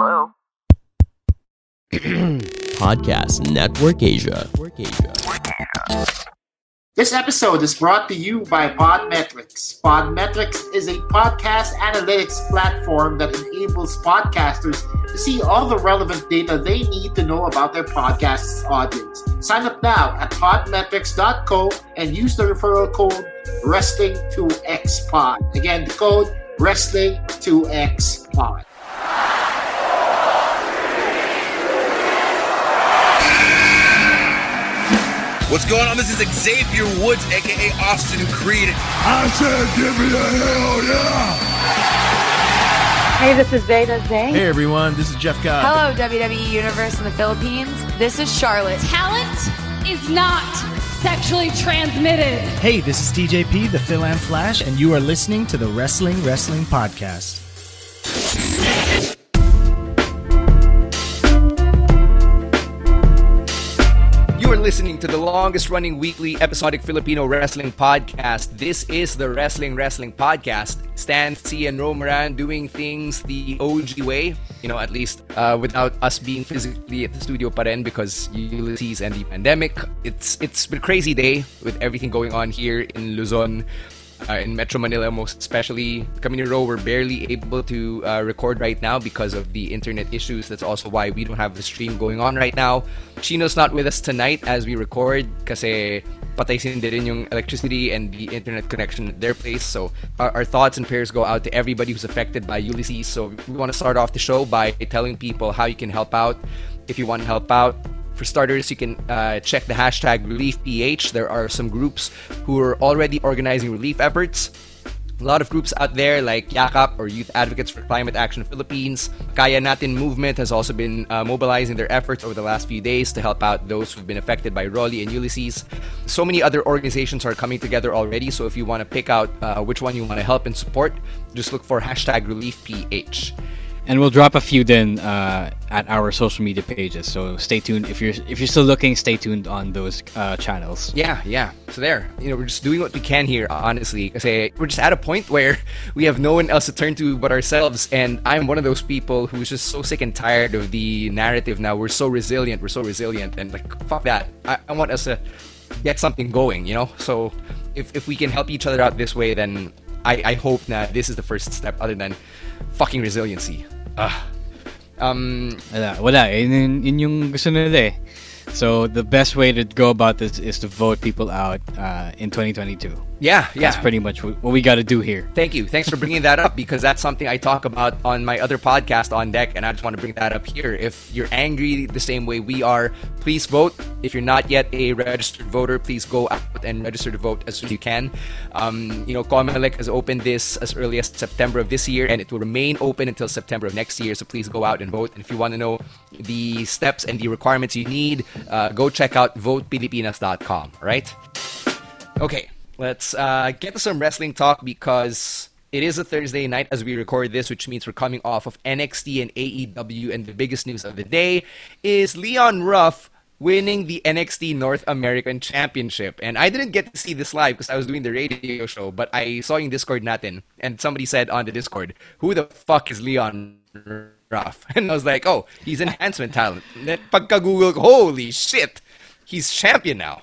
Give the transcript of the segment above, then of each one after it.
Hello? Podcast Network Asia. This episode is brought to you by Podmetrics. Podmetrics is a podcast analytics platform that enables podcasters to see all the relevant data they need to know about their podcast's audience. Sign up now at podmetrics.co and use the referral code Wrestling2XPod. Again, the code Wrestling2XPod. What's going on? This is Xavier Woods, aka Austin Creed. I said, give me a hell yeah! Hey, this is Zeta Zane. Hey everyone, this is Jeff Cobb. Hello, WWE Universe in the Philippines. This is Charlotte. Talent is not sexually transmitted. Hey, this is TJP, the Phil and Flash, and you are listening to the Wrestling Wrestling Podcast. You are listening to the longest running weekly episodic Filipino wrestling podcast. This is the Wrestling Wrestling Podcast. Stan, C, and Romaran doing things the OG way, you know, at least uh, without us being physically at the studio pa rin because Ulysses and the pandemic. It's It's been a crazy day with everything going on here in Luzon. Uh, in Metro Manila, most especially. Kami ni Ro, we're barely able to uh, record right now because of the internet issues. That's also why we don't have the stream going on right now. Chino's not with us tonight as we record kasi patay din yung electricity and the internet connection at their place. So our, our thoughts and prayers go out to everybody who's affected by Ulysses. So we want to start off the show by telling people how you can help out. If you want to help out, for starters, you can uh, check the hashtag ReliefPH. There are some groups who are already organizing relief efforts. A lot of groups out there like Yakap or Youth Advocates for Climate Action Philippines. Kaya Natin Movement has also been uh, mobilizing their efforts over the last few days to help out those who've been affected by Rolly and Ulysses. So many other organizations are coming together already, so if you want to pick out uh, which one you want to help and support, just look for hashtag ReliefPH and we'll drop a few then uh, at our social media pages. So stay tuned if you're if you're still looking. Stay tuned on those uh, channels. Yeah, yeah. So there, you know, we're just doing what we can here. Honestly, I say we're just at a point where we have no one else to turn to but ourselves. And I'm one of those people who's just so sick and tired of the narrative. Now we're so resilient. We're so resilient, and like fuck that. I, I want us to get something going. You know, so if if we can help each other out this way, then I, I hope that this is the first step. Other than fucking resiliency. Ah. Um, wala, wala. Yun, yun yung gusto nila eh. So the best way to go about this is to vote people out uh, in 2022. Yeah, yeah. That's pretty much what we got to do here. Thank you. Thanks for bringing that up because that's something I talk about on my other podcast on deck, and I just want to bring that up here. If you're angry the same way we are, please vote. If you're not yet a registered voter, please go out and register to vote as soon as you can. Um, you know, Comelec has opened this as early as September of this year, and it will remain open until September of next year. So please go out and vote. And if you want to know the steps and the requirements you need, uh, go check out votepilipinas.com. Right? Okay. Let's uh, get to some wrestling talk because it is a Thursday night as we record this, which means we're coming off of NXT and AEW, and the biggest news of the day is Leon Ruff winning the NXT North American Championship. And I didn't get to see this live because I was doing the radio show, but I saw in Discord natin, and somebody said on the Discord, who the fuck is Leon Ruff? And I was like, oh, he's enhancement talent. Then pagka-google, holy shit, he's champion now.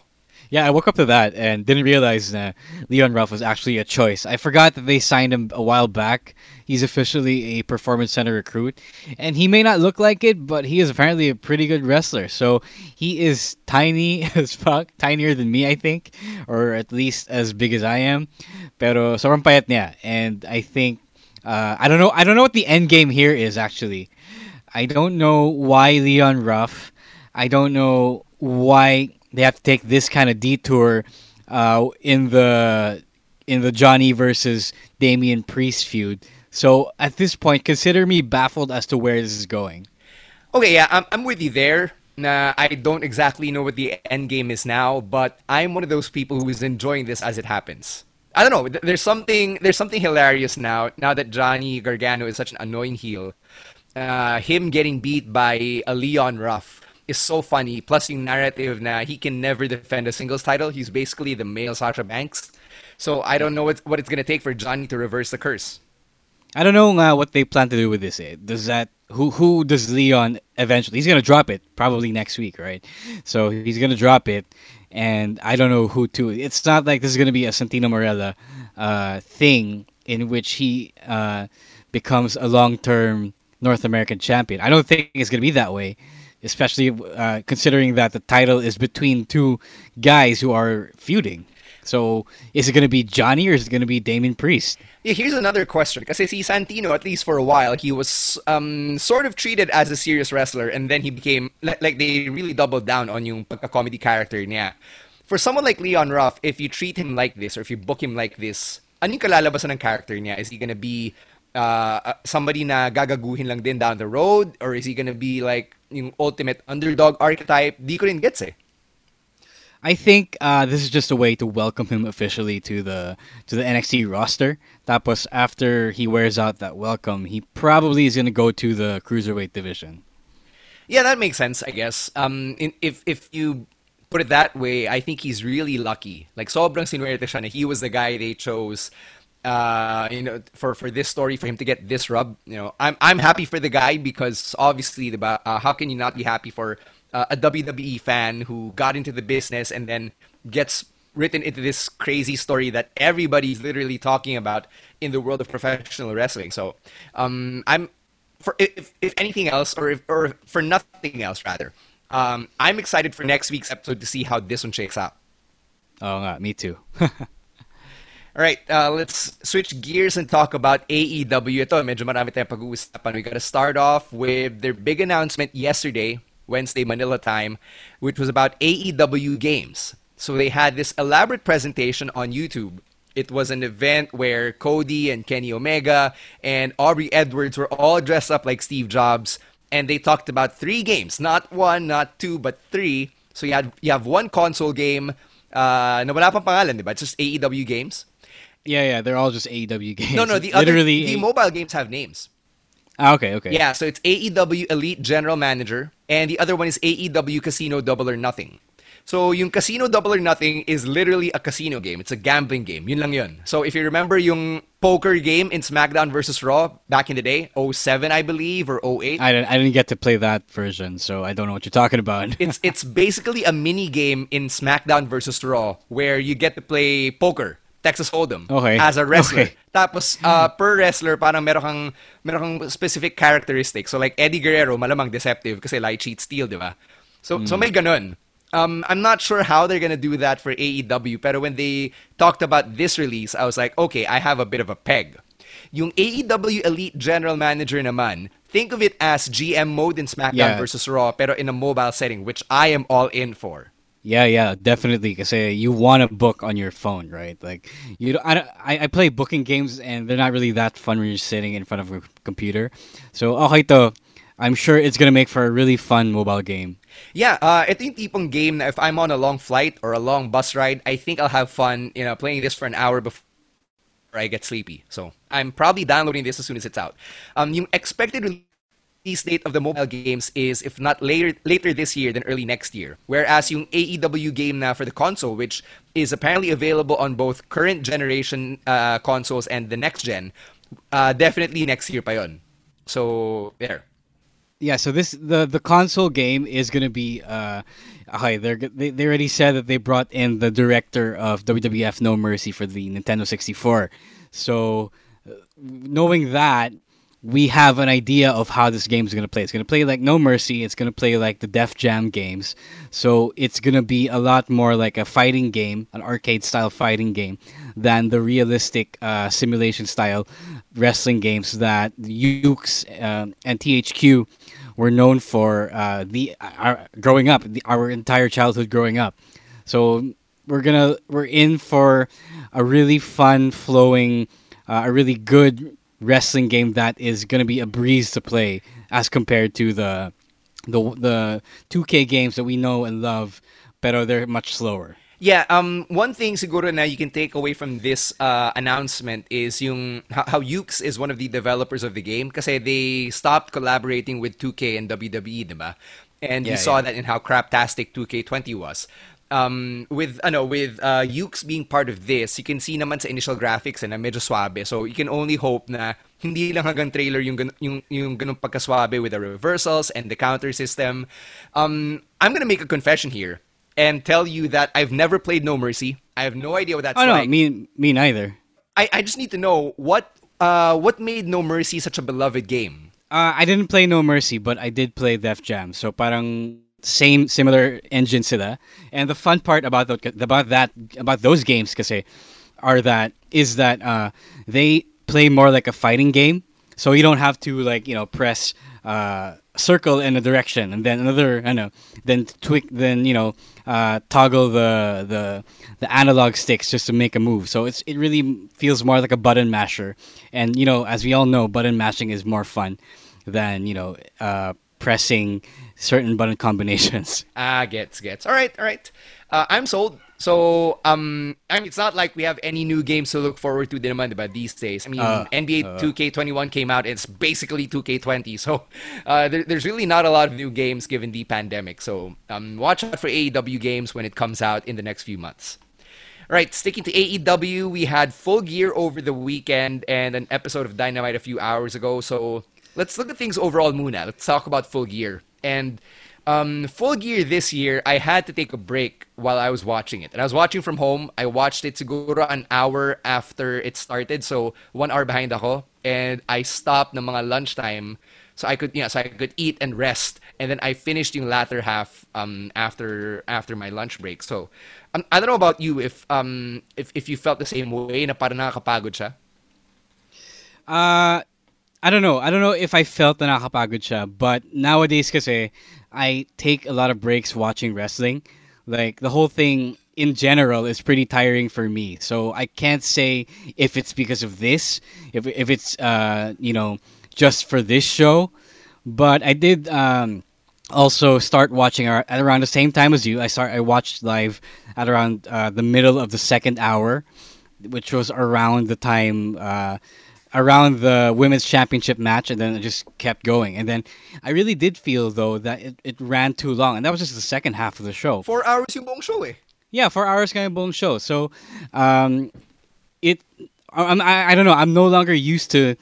Yeah, I woke up to that and didn't realize that Leon Ruff was actually a choice. I forgot that they signed him a while back. He's officially a performance center recruit, and he may not look like it, but he is apparently a pretty good wrestler. So he is tiny as fuck, tinier than me, I think, or at least as big as I am. Pero sobrang payat niya, and I think uh, I don't know. I don't know what the end game here is actually. I don't know why Leon Ruff. I don't know why they have to take this kind of detour uh, in the in the Johnny versus Damian Priest feud. So at this point, consider me baffled as to where this is going. Okay, yeah, I'm, I'm with you there. Nah, I don't exactly know what the end game is now, but I'm one of those people who is enjoying this as it happens. I don't know. There's something there's something hilarious now. Now that Johnny Gargano is such an annoying heel, uh, him getting beat by a Leon Ruff is so funny. Plus, yung narrative now he can never defend a singles title. He's basically the male Sasha Banks. So I don't know what what it's gonna take for Johnny to reverse the curse. I don't know uh, what they plan to do with this. Eh. Does that who who does Leon eventually? He's gonna drop it probably next week, right? So he's gonna drop it, and I don't know who to. It's not like this is gonna be a Santino Marella uh, thing in which he uh, becomes a long term North American champion. I don't think it's gonna be that way, especially uh, considering that the title is between two guys who are feuding. So is it going to be Johnny or is it going to be Damian Priest? Yeah, here's another question. Kasi see, Santino, at least for a while, he was um, sort of treated as a serious wrestler and then he became, like, like they really doubled down on yung pagka-comedy character niya. For someone like Leon Ruff, if you treat him like this or if you book him like this, ano yung kalalabasan ng character niya? Is he gonna be uh, somebody na gagaguhin lang din down the road? Or is he gonna be like yung ultimate underdog archetype? Di ko rin gets eh. I think uh, this is just a way to welcome him officially to the to the NXT roster. Tapos after he wears out that welcome, he probably is going to go to the cruiserweight division. Yeah, that makes sense, I guess. Um, in, if if you put it that way, I think he's really lucky. Like sobrang sinuwerte siya na he was the guy they chose. Uh, you know, for, for this story, for him to get this rub, you know, I'm I'm happy for the guy because obviously, the uh, how can you not be happy for uh, a WWE fan who got into the business and then gets written into this crazy story that everybody's literally talking about in the world of professional wrestling. So, um, I'm for if, if anything else, or if, or for nothing else rather, um, I'm excited for next week's episode to see how this one shakes out. Oh, uh, me too. All right, uh, let's switch gears and talk about AEW. Ito, medyo marami tayong pag-uusapan. We gotta start off with their big announcement yesterday Wednesday Manila time, which was about AEW games. So they had this elaborate presentation on YouTube. It was an event where Cody and Kenny Omega and Aubrey Edwards were all dressed up like Steve Jobs, and they talked about three games, not one, not two, but three. So you had you have one console game, uh, na wala pang pangalan, diba? It's just AEW games. Yeah, yeah, they're all just AEW games. No, no, the Literally other the a- mobile games have names. Ah, okay, okay. Yeah, so it's AEW Elite General Manager, and the other one is AEW Casino Double or Nothing. So yung Casino Double or Nothing is literally a casino game. It's a gambling game. Yun lang yun. So if you remember yung poker game in SmackDown versus Raw back in the day, 07 I believe or 08. I didn't I didn't get to play that version, so I don't know what you're talking about. it's it's basically a mini game in SmackDown versus Raw where you get to play poker. Texas Hold'em okay. as a wrestler. Okay. Tapos uh, per wrestler parang meron kang meron kang specific characteristics. So like Eddie Guerrero malamang deceptive kasi lie cheat steal, 'di ba? So mm. so may ganun. Um, I'm not sure how they're gonna do that for AEW, pero when they talked about this release, I was like, okay, I have a bit of a peg. Yung AEW Elite General Manager naman, think of it as GM mode in SmackDown yeah. versus Raw, pero in a mobile setting, which I am all in for. Yeah, yeah, definitely. Because you want to book on your phone, right? Like you, I, I, play booking games, and they're not really that fun when you're sitting in front of a computer. So okay to, I'm sure it's gonna make for a really fun mobile game. Yeah, uh, ito yung tipong game if I'm on a long flight or a long bus ride, I think I'll have fun, you know, playing this for an hour before I get sleepy. So I'm probably downloading this as soon as it's out. Um, yung expected release date of the mobile games is if not later later this year then early next year. Whereas yung AEW game na for the console, which is apparently available on both current generation uh, consoles and the next gen, uh, definitely next year pa yon. So there. Yeah, so this the the console game is gonna be uh, okay. They they already said that they brought in the director of WWF No Mercy for the Nintendo 64. So knowing that, we have an idea of how this game is going to play. It's going to play like No Mercy. It's going to play like the Def Jam games. So it's going to be a lot more like a fighting game, an arcade style fighting game, than the realistic uh, simulation style wrestling games that Yuke's uh, and THQ were known for uh, the our, growing up, the, our entire childhood growing up. So we're gonna we're in for a really fun, flowing, uh, a really good wrestling game that is gonna be a breeze to play as compared to the the the 2K games that we know and love, but they're much slower. Yeah, um, one thing siguro na you can take away from this uh, announcement is yung how, how Yuke's is one of the developers of the game because they stopped collaborating with 2K and WWE, diba? And Yeah, you saw yeah. that in how craptastic 2K20 was. Um, with ano with uh, Yuke's being part of this, you can see naman sa initial graphics eh, na medyo swabe. So you can only hope na hindi lang hanggang trailer yung yung yung ganung pagkaswabe with the reversals and the counter system. Um, I'm gonna make a confession here and tell you that I've never played No Mercy. I have no idea what that's oh no, like. me me neither. I, I just need to know what uh what made No Mercy such a beloved game. Uh, I didn't play No Mercy, but I did play Def Jam. So parang same similar engine sila. And the fun part about the, about that about those games kasi are that is that uh, they play more like a fighting game. So you don't have to like, you know, press uh, circle in a direction and then another I know then tweak then you know uh, toggle the the the analog sticks just to make a move. So it's it really feels more like a button masher. And you know, as we all know, button mashing is more fun than you know uh, pressing certain button combinations. Ah, gets gets. All right, all right. Uh, I'm sold. So um, I mean, it's not like we have any new games to look forward to naman, diba, these days. I mean, Uh, NBA uh. 2K21 came out. It's basically 2K20. So uh, there, there's really not a lot of new games given the pandemic. So um, watch out for AEW games when it comes out in the next few months. All right, sticking to AEW, we had Full Gear over the weekend and an episode of Dynamite a few hours ago. So let's look at things overall, Muna. Let's talk about Full Gear. And um, Full Gear this year, I had to take a break while I was watching it. And I was watching from home. I watched it siguro an hour after it started, so one hour behind ako. And I stopped ng mga lunchtime so I could, you know, so I could eat and rest. And then I finished yung latter half um, after after my lunch break. So um, I don't know about you if um if if you felt the same way na parang nakakapagod siya. Uh, I don't know. I don't know if I felt na nakakapagod siya, but nowadays kasi I take a lot of breaks watching wrestling. Like the whole thing in general is pretty tiring for me. So I can't say if it's because of this, if if it's uh, you know, just for this show, but I did um also start watching at around the same time as you. I start I watched live at around uh, the middle of the second hour, which was around the time uh, around the women's championship match, and then it just kept going. And then I really did feel though that it, it ran too long, and that was just the second half of the show. Four hours yung buong show eh. Yeah, four hours kind of buong show. So, um, it I'm, I I don't know. I'm no longer used to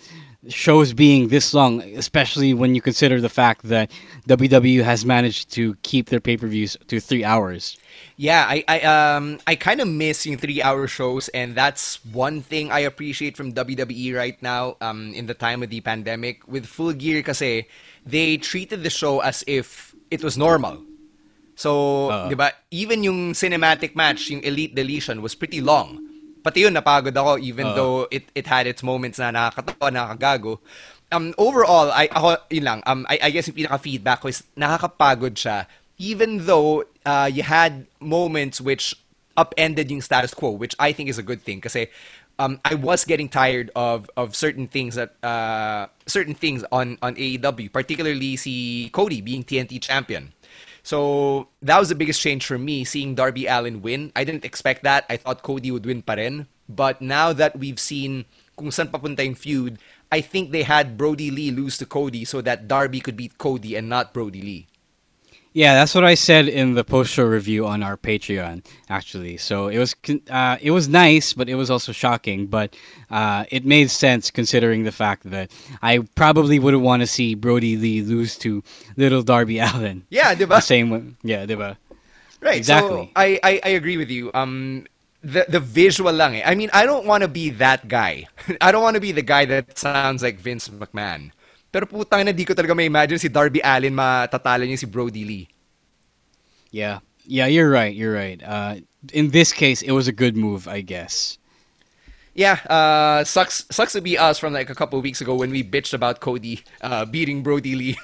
shows being this long, especially when you consider the fact that WWE has managed to keep their pay per views to three hours. Yeah, I I um I kind of miss yung three hour shows, and that's one thing I appreciate from WWE right now. Um, in the time of the pandemic, with Full Gear, kasi they treated the show as if it was normal. So, Uh-uh. di ba, even yung cinematic match, yung Elite Deletion, was pretty long. Pati yun, napagod ako, even Uh-uh. though it, it had its moments na nakakatawa, nakakagago. Um, overall, I, ako, yun lang, um, I, I guess yung pinaka-feedback ko is nakakapagod siya, even though uh, you had moments which upended yung status quo, which I think is a good thing kasi um, I was getting tired of of certain things that uh, certain things on on AEW, particularly see Cody being TNT champion. So that was the biggest change for me, seeing Darby Allin win. I didn't expect that. I thought Cody would win pa rin. But now that we've seen kung saan papunta yung feud, I think they had Brodie Lee lose to Cody so that Darby could beat Cody and not Brodie Lee. Yeah, that's what I said in the post show review on our Patreon, actually. So it was uh, it was nice, but it was also shocking. But uh, it made sense considering the fact that I probably wouldn't want to see Brodie Lee lose to little Darby Allin. Yeah, The diba? same way. Yeah, diba? Right. Exactly. So I, I, I agree with you. Um, the the visual lang eh. I mean, I don't want to be that guy. I don't want to be the guy that sounds like Vince McMahon. Pero putang na di ko talaga may imagine si Darby Allin matatalo niya si Brodie Lee. Yeah. Yeah, you're right. You're right. Uh, in this case, it was a good move, I guess. Yeah, uh, sucks sucks to be us from like a couple of weeks ago when we bitched about Cody uh, beating Brodie Lee.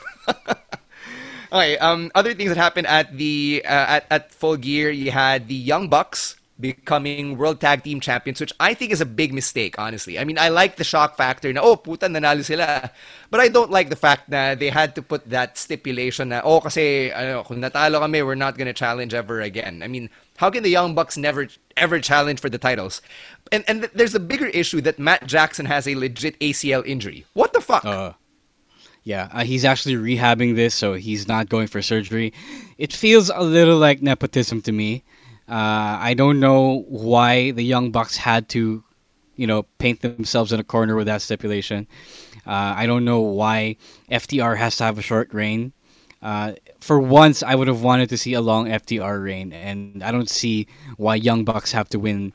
okay, um, other things that happened at the uh, at at Full Gear, you had the Young Bucks becoming World Tag Team Champions, which I think is a big mistake, honestly. I mean, I like the shock factor na, oh, puta, nanalo sila. But I don't like the fact that they had to put that stipulation na, oh, kasi, ano, kung natalo kami, we're not gonna challenge ever again. I mean, how can the Young Bucks never, ever challenge for the titles? And, and th- there's a bigger issue that Matt Jackson has a legit ACL injury. What the fuck? Uh, yeah, uh, he's actually rehabbing this, so he's not going for surgery. It feels a little like nepotism to me. Uh, I don't know why the Young Bucks had to, you know, paint themselves in a corner with that stipulation. Uh, I don't know why FTR has to have a short reign. Uh, for once, I would have wanted to see a long FTR reign, and I don't see why Young Bucks have to win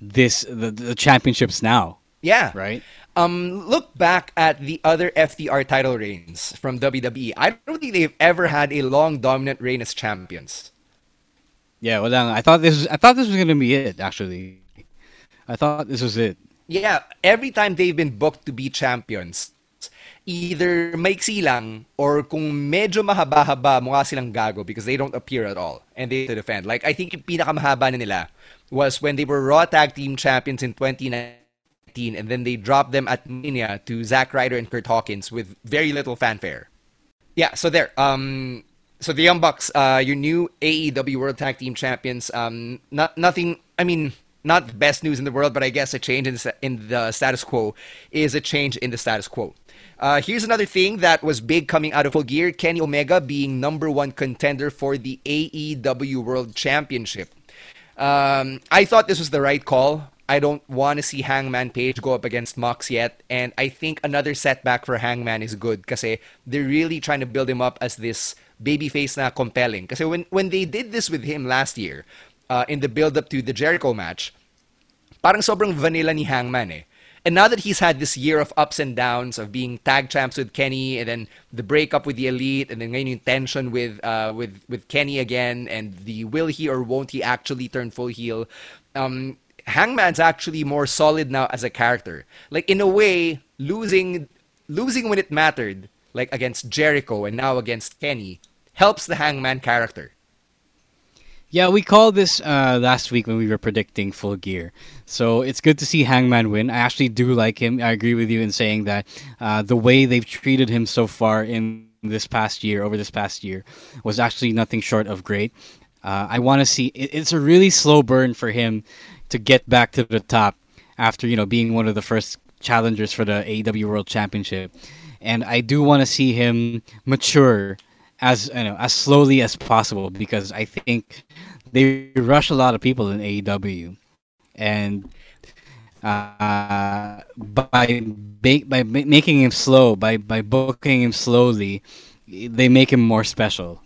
this the, the championships now. Yeah. Right. Um, look back at the other FTR title reigns from WWE. I don't think they've ever had a long dominant reign as champions. Yeah, well, I thought this was I thought this was gonna be it. Actually, I thought this was it. Yeah, every time they've been booked to be champions, either maiksi lang or kung medyo mahaba-haba, mukha silang gago because they don't appear at all and they to defend. Like I think yung pinakamahaba na nila was when they were Raw Tag Team Champions in 2019 and then they dropped them at Mania to Zack Ryder and Curt Hawkins with very little fanfare. Yeah, so there. Um, so the Young Bucks, uh, your new AEW World Tag Team Champions. Um, not nothing. I mean, not the best news in the world, but I guess a change in the, in the status quo is a change in the status quo. Uh, here's another thing that was big coming out of Full Gear: Kenny Omega being number one contender for the AEW World Championship. Um, I thought this was the right call. I don't want to see Hangman Page go up against Mox yet, and I think another setback for Hangman is good because they're really trying to build him up as this babyface na compelling. Because when, when they did this with him last year, uh, in the build-up to the Jericho match, parang sobrang vanilla ni Hangman eh. And now that he's had this year of ups and downs of being tag champs with Kenny, and then the breakup with the Elite, and then ngayon yung tension with uh, with with Kenny again, and the will he or won't he actually turn full heel? Um, Hangman's actually more solid now as a character. Like in a way, losing losing when it mattered, like against Jericho and now against Kenny, helps the Hangman character. Yeah, we called this uh, last week when we were predicting Full Gear. So it's good to see Hangman win. I actually do like him. I agree with you in saying that uh, the way they've treated him so far in this past year, over this past year, was actually nothing short of great. Uh, I want to see. It, it's a really slow burn for him to get back to the top after you know being one of the first challengers for the AEW World Championship, and I do want to see him mature as you know as slowly as possible because I think they rush a lot of people in AEW, and uh, by by making him slow, by by booking him slowly, they make him more special.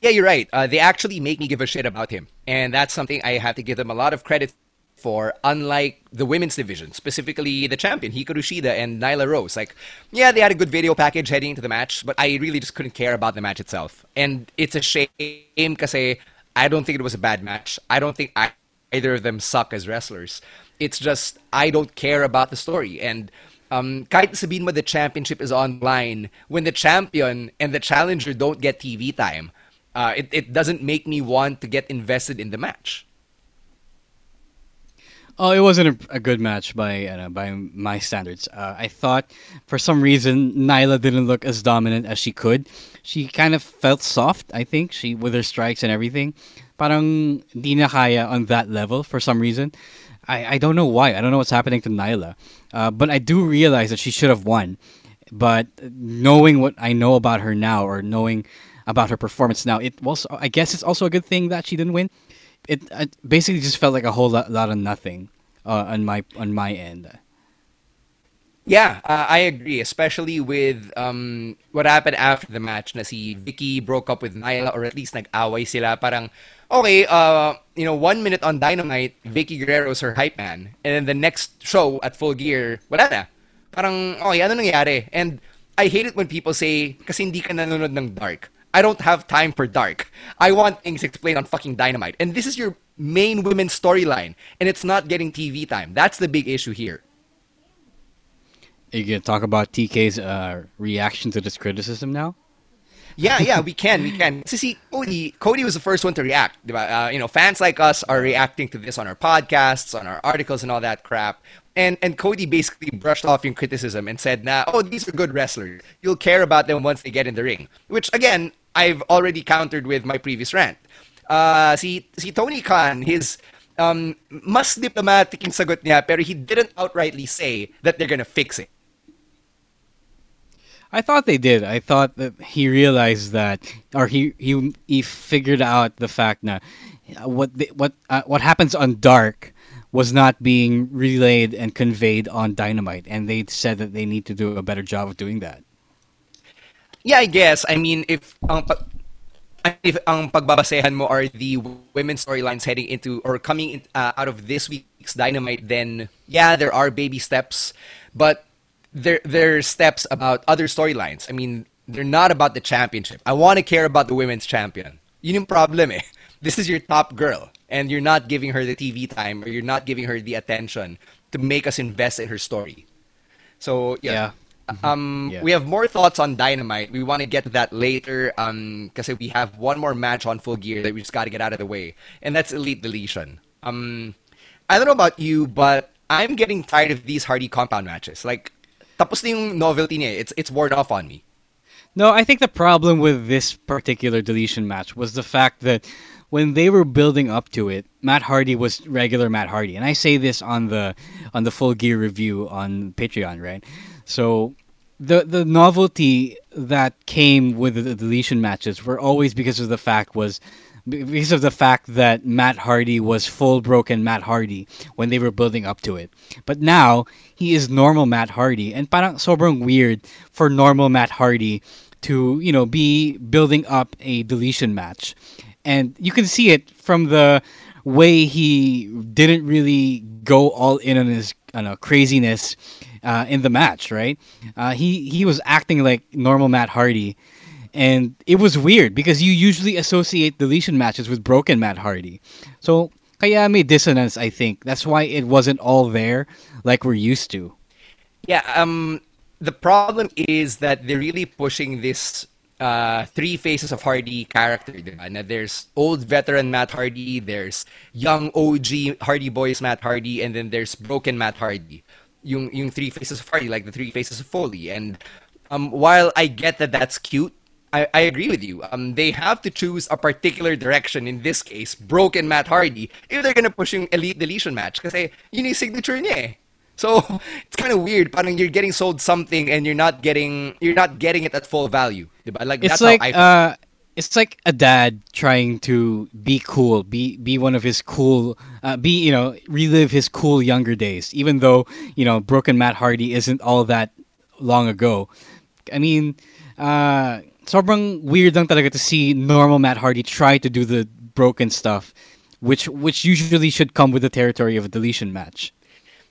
Yeah, you're right. Uh, they actually make me give a shit about him, and that's something I have to give them a lot of credit for, unlike the women's division, specifically the champion, Hikaru Shida and Nyla Rose. Like, yeah, they had a good video package heading into the match, but I really just couldn't care about the match itself. And it's a shame because I don't think it was a bad match. I don't think either of them suck as wrestlers. It's just, I don't care about the story. And um, kahit sabihin mo the championship is online, when the champion and the challenger don't get TV time, uh, it, it doesn't make me want to get invested in the match. Oh, it wasn't a, a good match by uh, by my standards. Uh, I thought for some reason Nyla didn't look as dominant as she could. She kind of felt soft. I think she with her strikes and everything. Parang di na kaya on that level for some reason. I, I don't know why. I don't know what's happening to Nyla. Uh, but I do realize that she should have won. But knowing what I know about her now, or knowing about her performance now, it was I guess it's also a good thing that she didn't win it, it basically just felt like a whole lot, lot of nothing uh, on my on my end. Yeah, uh, I agree, especially with um, what happened after the match na si Vicky broke up with Nyla or at least nag-away sila. Parang, okay, uh, you know, one minute on Dynamite, Vickie Guerrero's her hype man. And then the next show at Full Gear, wala na. Parang, okay, ano nangyari? And I hate it when people say, kasi hindi ka nanonood ng Dark. I don't have time for dark. I want things explained on fucking dynamite. And this is your main women's storyline, and it's not getting TV time. That's the big issue here. Are you gonna talk about TK's uh, reaction to this criticism now? Yeah, yeah, we can, we can. So see, Cody, Cody was the first one to react. Uh, you know, fans like us are reacting to this on our podcasts, on our articles, and all that crap. And and Cody basically brushed off your criticism and said, "Nah, oh, these are good wrestlers. You'll care about them once they get in the ring." Which again, I've already countered with my previous rant. Uh, see, see Tony Khan, his um, mas diplomatic yung sagot niya, pero he didn't outrightly say that they're gonna fix it. I thought they did. I thought that he realized that, or he he he figured out the fact that what the, what uh, what happens on Dark was not being relayed and conveyed on Dynamite, and they said that they need to do a better job of doing that. Yeah, I guess. I mean, if um, if ang pagbabasehan mo are the women's storylines heading into or coming in, uh, out of this week's Dynamite, then yeah, there are baby steps, but there there are steps about other storylines. I mean, they're not about the championship. I want to care about the women's champion. Yun yung problem eh. This is your top girl, and you're not giving her the TV time or you're not giving her the attention to make us invest in her story. So yeah. yeah. Mm-hmm. Um, yeah. we have more thoughts on Dynamite. We want to get to that later because um, we have one more match on Full Gear that we just got to get out of the way, and that's Elite Deletion. Um, I don't know about you, but I'm getting tired of these Hardy compound matches. Like, tapos na yung novelty niya. It's, it's worn off on me. No, I think the problem with this particular deletion match was the fact that when they were building up to it, Matt Hardy was regular Matt Hardy, and I say this on the on the full gear review on Patreon, right? So the the novelty that came with the deletion matches were always because of the fact was because of the fact that Matt Hardy was full broken Matt Hardy when they were building up to it. But now he is normal Matt Hardy and parang sobrang weird for normal Matt Hardy to, you know, be building up a deletion match. And you can see it from the way he didn't really go all in on his know, craziness uh, in the match, right? Uh, he he was acting like normal Matt Hardy and it was weird because you usually associate deletion matches with broken Matt Hardy. So kaya may dissonance, I think. That's why it wasn't all there like we're used to. Yeah, um the problem is that they're really pushing this uh, three faces of Hardy character. Diba? there's old veteran Matt Hardy, there's young OG Hardy Boys Matt Hardy, and then there's broken Matt Hardy. Yung, yung three faces of Hardy, like the three faces of Foley. And um, while I get that that's cute, I, I agree with you. Um, they have to choose a particular direction. In this case, broken Matt Hardy. If they're gonna push yung elite deletion match, kasi yun yung signature niya eh. So it's kind of weird. Parang you're getting sold something and you're not getting you're not getting it at full value. Diba? Like it's like uh, it's like a dad trying to be cool, be be one of his cool, uh, be you know relive his cool younger days. Even though you know broken Matt Hardy isn't all that long ago. I mean, uh, sobrang weird lang talaga to see normal Matt Hardy try to do the broken stuff, which which usually should come with the territory of a deletion match.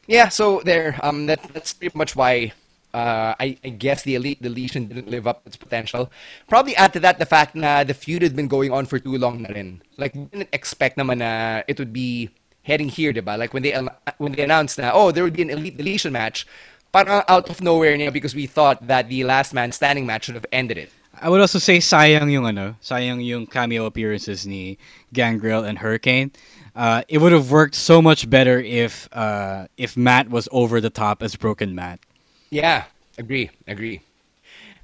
Yeah, so there. Um, that that's pretty much why. Uh, I, I guess the elite deletion didn't live up to its potential. Probably add to that the fact that the feud had been going on for too long na rin. Like, we didn't expect naman na it would be heading here, diba? Like, when they, when they announced na, oh, there would be an elite deletion match, parang out of nowhere niya because we thought that the last man standing match should have ended it. I would also say sayang yung ano, sayang yung cameo appearances ni Gangrel and Hurricane. Uh, it would have worked so much better if uh, if Matt was over the top as Broken Matt. Yeah, agree, agree.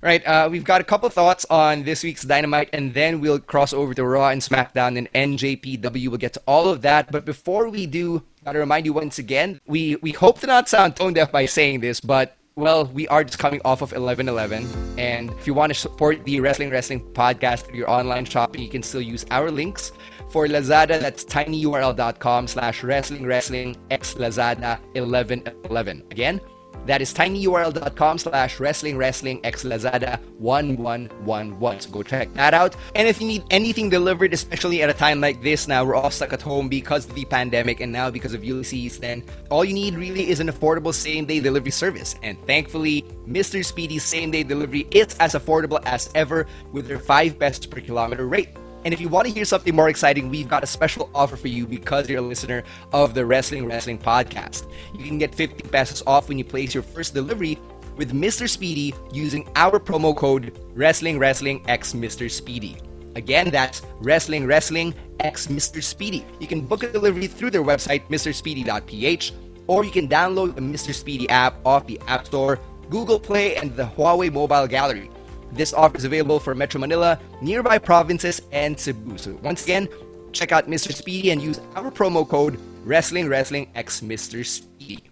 Right, uh, we've got a couple thoughts on this week's Dynamite, and then we'll cross over to Raw and SmackDown and NJPW. We'll get to all of that, but before we do, gotta remind you once again, we we hope to not sound tone deaf by saying this, but well, we are just coming off of 11-11. And if you want to support the Wrestling Wrestling podcast through your online shopping, you can still use our links. For Lazada, that's tinyurl.com slash wrestling wrestling x Lazada 1111. Again, that is tinyurl.com slash wrestling wrestling x Lazada 1111. So go check that out. And if you need anything delivered, especially at a time like this now, we're all stuck at home because of the pandemic and now because of Ulysses, then all you need really is an affordable same day delivery service. And thankfully, Mr. Speedy's same day delivery is as affordable as ever with their 5 best per kilometer rate. And if you want to hear something more exciting, we've got a special offer for you because you're a listener of the Wrestling Wrestling Podcast. You can get 50 pesos off when you place your first delivery with Mr. Speedy using our promo code Wrestling Wrestling X Mr. Speedy. Again, that's Wrestling Wrestling X Mr. Speedy. You can book a delivery through their website, mrspeedy.ph, or you can download the Mr. Speedy app off the App Store, Google Play, and the Huawei Mobile Gallery. This offer is available for Metro Manila, nearby provinces, and Cebu. So once again, check out Mr. Speedy and use our promo code Wrestling Wrestling X Mr. Speedy.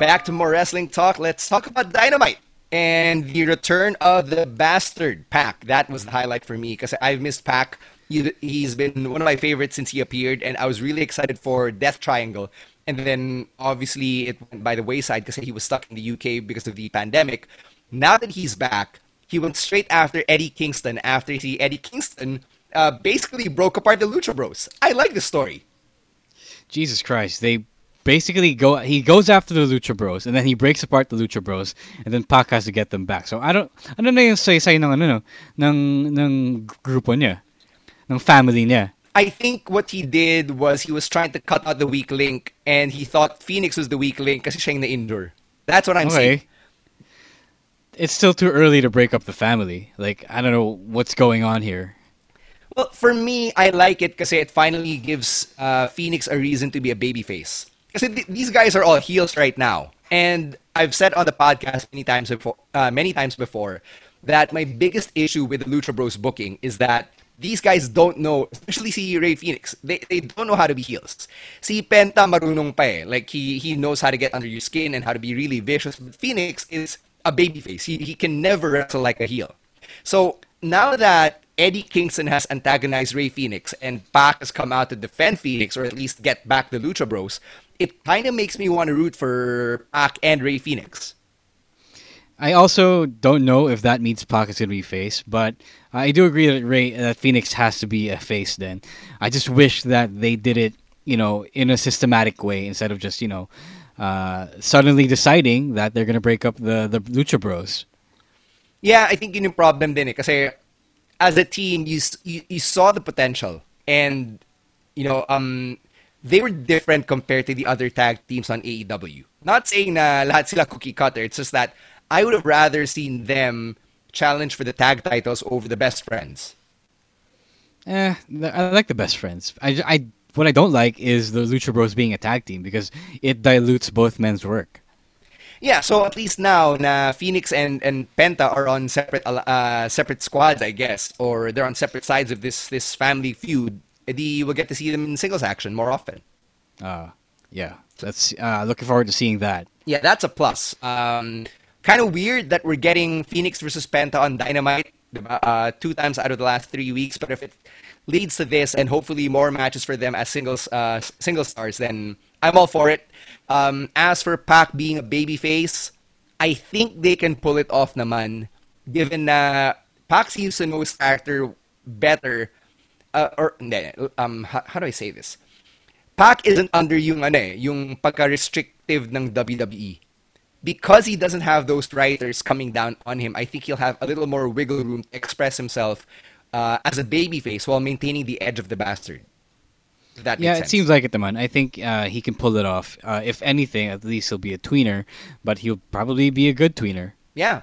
Back to more wrestling talk. Let's talk about Dynamite and the return of the bastard Pac. That was the highlight for me because I've missed Pac. He's been one of my favorites since he appeared, and I was really excited for Death Triangle. And then obviously it went by the wayside because he was stuck in the UK because of the pandemic. Now that he's back, he went straight after Eddie Kingston after he Eddie Kingston uh, basically broke apart the Lucha Bros. I like the story. Jesus Christ, they basically go he goes after the Lucha Bros and then he breaks apart the Lucha Bros and then Pac has to get them back. So I don't ano na yung say-say ng ano no ng ng grupo niya ng family niya. I think what he did was he was trying to cut out the weak link and he thought Phoenix was the weak link kasi siya yung na-injure. That's what I'm okay. saying it's still too early to break up the family. Like I don't know what's going on here. Well, for me, I like it because it finally gives uh, Phoenix a reason to be a babyface. Because th- these guys are all heels right now, and I've said on the podcast many times before, uh, many times before, that my biggest issue with the Lucha Bros booking is that these guys don't know, especially see Ray Phoenix, they, they don't know how to be heels. See Penta marunong pa eh. Like, he, he knows how to get under your skin and how to be really vicious. But Phoenix is a babyface. He, he can never wrestle like a heel. So now that Eddie Kingston has antagonized Ray Phoenix and Pac has come out to defend Phoenix or at least get back the Lucha Bros, it kind of makes me want to root for Pac and Ray Phoenix. I also don't know if that means Pac is going to be face, but I do agree that Ray that Phoenix has to be a face. Then I just wish that they did it, you know, in a systematic way instead of just you know uh, suddenly deciding that they're gonna break up the the Lucha Bros. Yeah, I think yun yung problem din eh. Kasi as a team, you, you, you saw the potential. And, you know, um, they were different compared to the other tag teams on AEW. Not saying na lahat sila cookie cutter. It's just that I would have rather seen them challenge for the tag titles over the best friends. Eh, I like the best friends. I, I what I don't like is the Lucha Bros being a tag team because it dilutes both men's work. Yeah, so at least now na Phoenix and, and Penta are on separate uh, separate squads, I guess, or they're on separate sides of this this family feud. Edi, we'll get to see them in singles action more often. Uh, yeah, that's uh, looking forward to seeing that. Yeah, that's a plus. Um, kind of weird that we're getting Phoenix versus Penta on Dynamite uh, two times out of the last three weeks, but if it leads to this and hopefully more matches for them as singles uh, single stars, then I'm all for it. Um, as for Pac being a babyface, I think they can pull it off naman, given na Pac seems to know his character better. Uh, or, um, how, how, do I say this? Pac isn't under yung, ano eh, yung pagka-restrictive ng WWE. Because he doesn't have those writers coming down on him, I think he'll have a little more wiggle room to express himself uh, as a babyface while maintaining the edge of the bastard. That yeah, it seems like it, the man. I think uh, he can pull it off. Uh, if anything, at least he'll be a tweener, but he'll probably be a good tweener. Yeah.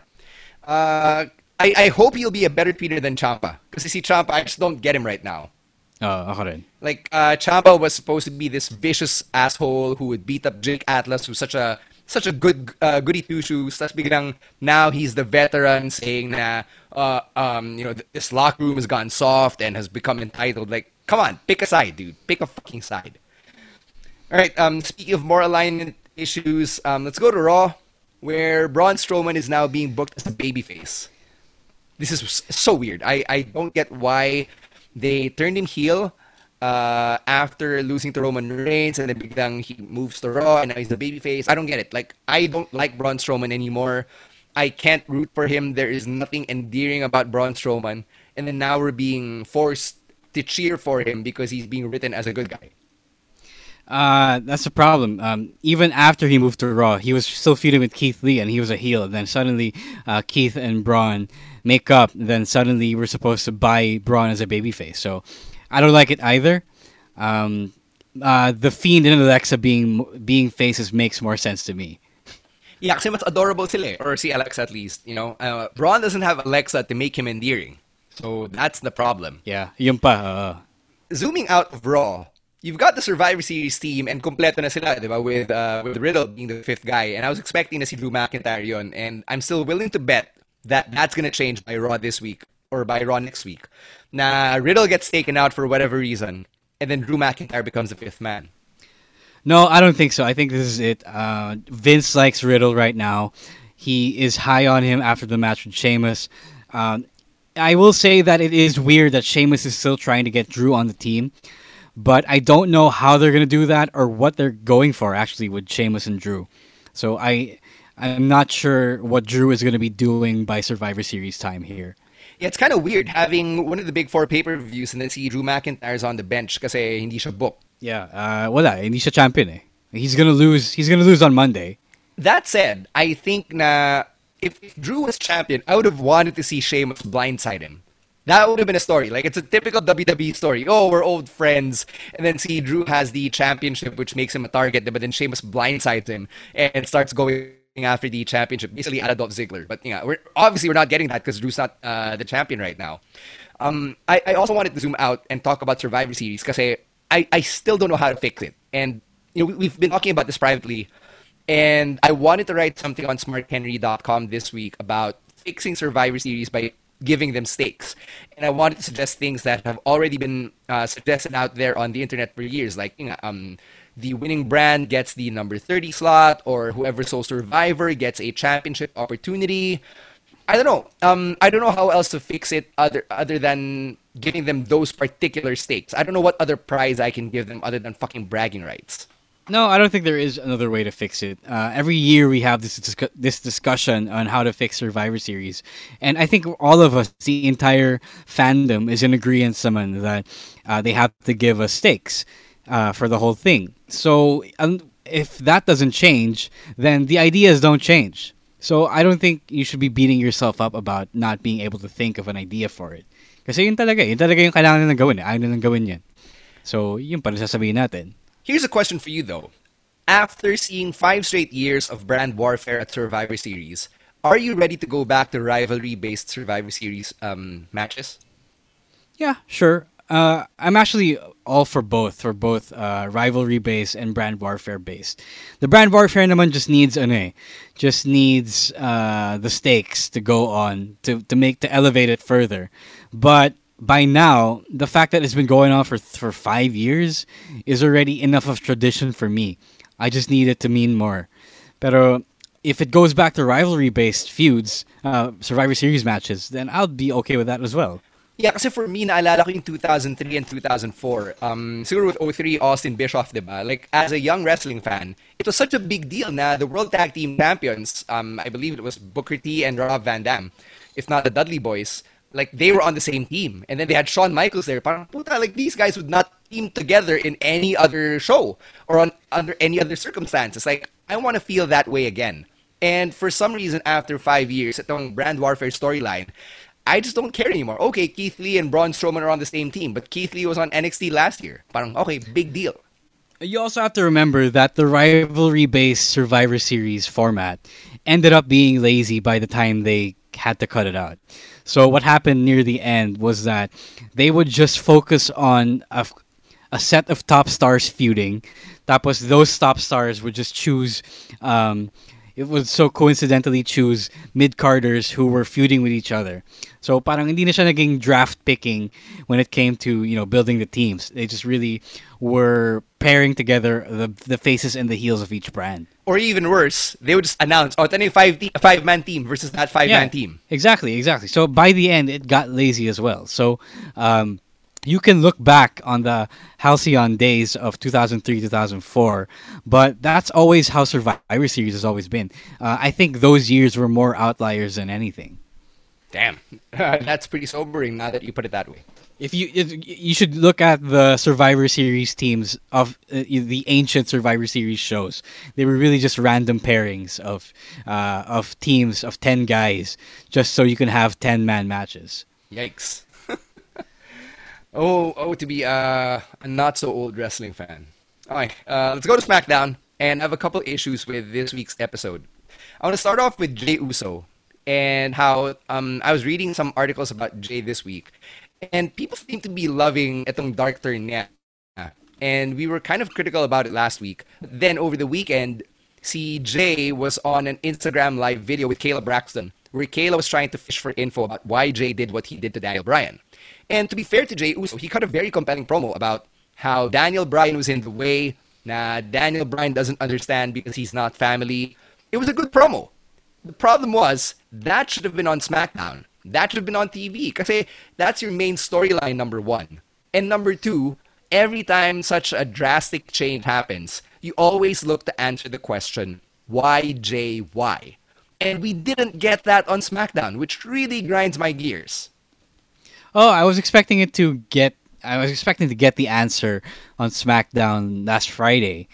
Uh, I, I hope he'll be a better tweener than Ciampa. Because you see, Ciampa, I just don't get him right now. Ako rin. Like, uh, Ciampa was supposed to be this vicious asshole who would beat up Jake Atlas, who's such a such a good uh, goody two shoes. That's biglang now he's the veteran saying that uh, um, you know this locker room has gone soft and has become entitled. Like, come on, pick a side, dude. Pick a fucking side. All right. Um, speaking of more alignment issues, um, let's go to Raw, where Braun Strowman is now being booked as a babyface. This is so weird. I, I don't get why they turned him heel uh, after losing to Roman Reigns and then biglang he moves to Raw and now he's a babyface. I don't get it. Like I don't like Braun Strowman anymore. I can't root for him. There is nothing endearing about Braun Strowman. And then now we're being forced to cheer for him because he's being written as a good guy. Uh, that's the problem. Um, even after he moved to Raw, he was still feuding with Keith Lee, and he was a heel. And then suddenly, uh, Keith and Braun make up. And then suddenly, we're supposed to buy Braun as a babyface. So I don't like it either. Um, uh, the Fiend and Alexa being being faces makes more sense to me. Yeah, kasi mas adorable sila eh. Or si Alexa at least, you know. Uh, Braun doesn't have Alexa to make him endearing. So that's the problem. Yeah, yun pa. Uh, Zooming out of Raw, you've got the Survivor Series team and kompleto na sila, di ba? With, uh, with Riddle being the fifth guy. And I was expecting to see Drew McIntyre yun. And I'm still willing to bet that that's going to change by Raw this week or by Raw next week. Na Riddle gets taken out for whatever reason. And then Drew McIntyre becomes the fifth man. No, I don't think so. I think this is it. Uh, Vince likes Riddle right now. He is high on him after the match with Sheamus. Um, I will say that it is weird that Sheamus is still trying to get Drew on the team, but I don't know how they're going to do that or what they're going for actually with Sheamus and Drew. So I, I'm not sure what Drew is going to be doing by Survivor Series time here. Yeah, it's kind of weird having one of the big four pay-per-views and then see Drew McIntyre's on the bench kasi hindi siya booked. Yeah, uh, wala, hindi siya champion eh. He's gonna lose. He's gonna lose on Monday. That said, I think na if, if Drew was champion, I would have wanted to see Sheamus blindside him. That would have been a story. Like it's a typical WWE story. Oh, we're old friends, and then see Drew has the championship, which makes him a target. But then Sheamus blindsides him and starts going after the championship, basically at Dolph Ziggler. But yeah, we're obviously we're not getting that because Drew's not uh, the champion right now. Um, I, I also wanted to zoom out and talk about Survivor Series because I, I still don't know how to fix it. And you know we, we've been talking about this privately, and I wanted to write something on SmartHenry.com this week about fixing Survivor Series by giving them stakes. And I wanted to suggest things that have already been uh, suggested out there on the internet for years, like you know, um, the winning brand gets the number 30 slot, or whoever sold Survivor gets a championship opportunity. I don't know. Um, I don't know how else to fix it other other than giving them those particular stakes. I don't know what other prize I can give them other than fucking bragging rights. No, I don't think there is another way to fix it. Uh, every year we have this this discussion on how to fix Survivor Series, and I think all of us, the entire fandom, is in agreement someone that uh, they have to give us stakes uh, for the whole thing. So um, if that doesn't change, then the ideas don't change. So I don't think you should be beating yourself up about not being able to think of an idea for it. Kasi yun talaga, yun talaga yung kailangan nilang gawin. Ayaw nilang gawin yan. So, yun pa sasabihin natin. Here's a question for you though. After seeing five straight years of brand warfare at Survivor Series, are you ready to go back to rivalry-based Survivor Series um, matches? Yeah, sure. Uh, I'm actually all for both, for both uh, rivalry based and brand warfare based. The brand warfare naman just needs ano eh, just needs uh, the stakes to go on to, to make to elevate it further. But by now, the fact that it's been going on for for five years is already enough of tradition for me. I just need it to mean more. Pero if it goes back to rivalry based feuds, uh, Survivor Series matches, then I'll be okay with that as well. Yeah, kasi for me, naalala ko yung 2003 and 2004. Um, siguro with 03, Austin Bischoff, diba? Like, as a young wrestling fan, it was such a big deal na the World Tag Team Champions, um, I believe it was Booker T and Rob Van Dam, if not the Dudley Boys, like, they were on the same team. And then they had Shawn Michaels there. Parang, puta, like, these guys would not team together in any other show or on under any other circumstances. Like, I want to feel that way again. And for some reason, after five years, itong brand warfare storyline, I just don't care anymore. Okay, Keith Lee and Braun Strowman are on the same team, but Keith Lee was on NXT last year. Parang, okay, big deal. You also have to remember that the rivalry based Survivor Series format ended up being lazy by the time they had to cut it out. So, what happened near the end was that they would just focus on a, a set of top stars feuding. That was those top stars would just choose. Um, it would so coincidentally choose mid carders who were feuding with each other. So parang hindi na siya naging draft picking when it came to you know building the teams. They just really were pairing together the the faces and the heels of each brand. Or even worse, they would just announce, oh, yung five, te- five man team versus that five man Yeah, team. Exactly, exactly. So by the end, it got lazy as well. So um, you can look back on the halcyon days of 2003, 2004, but that's always how Survivor Series has always been. Uh, I think those years were more outliers than anything. Damn, that's pretty sobering now that you put it that way. If you it, you should look at the Survivor Series teams of uh, the ancient Survivor Series shows. They were really just random pairings of uh, of teams of ten guys, just so you can have ten man matches. Yikes. Oh, oh, to be uh, a not so old wrestling fan. All right, uh, let's go to SmackDown. And I have a couple issues with this week's episode. I want to start off with Jey Uso and how um, I was reading some articles about Jey this week, and people seem to be loving itong dark turn niya. And we were kind of critical about it last week. Then over the weekend, Jey was on an Instagram live video with Kayla Braxton, where Kayla was trying to fish for info about why Jey did what he did to Daniel Bryan. And to be fair to Jey Uso, he cut a very compelling promo about how Daniel Bryan was in the way, na Daniel Bryan doesn't understand because he's not family. It was a good promo. The problem was, that should have been on SmackDown. That should have been on TV. Because that's your main storyline, number one. And number two, every time such a drastic change happens, you always look to answer the question, why Jey, why? And we didn't get that on SmackDown, which really grinds my gears. Oh, I was expecting it to get I was expecting to get the answer on SmackDown last Friday.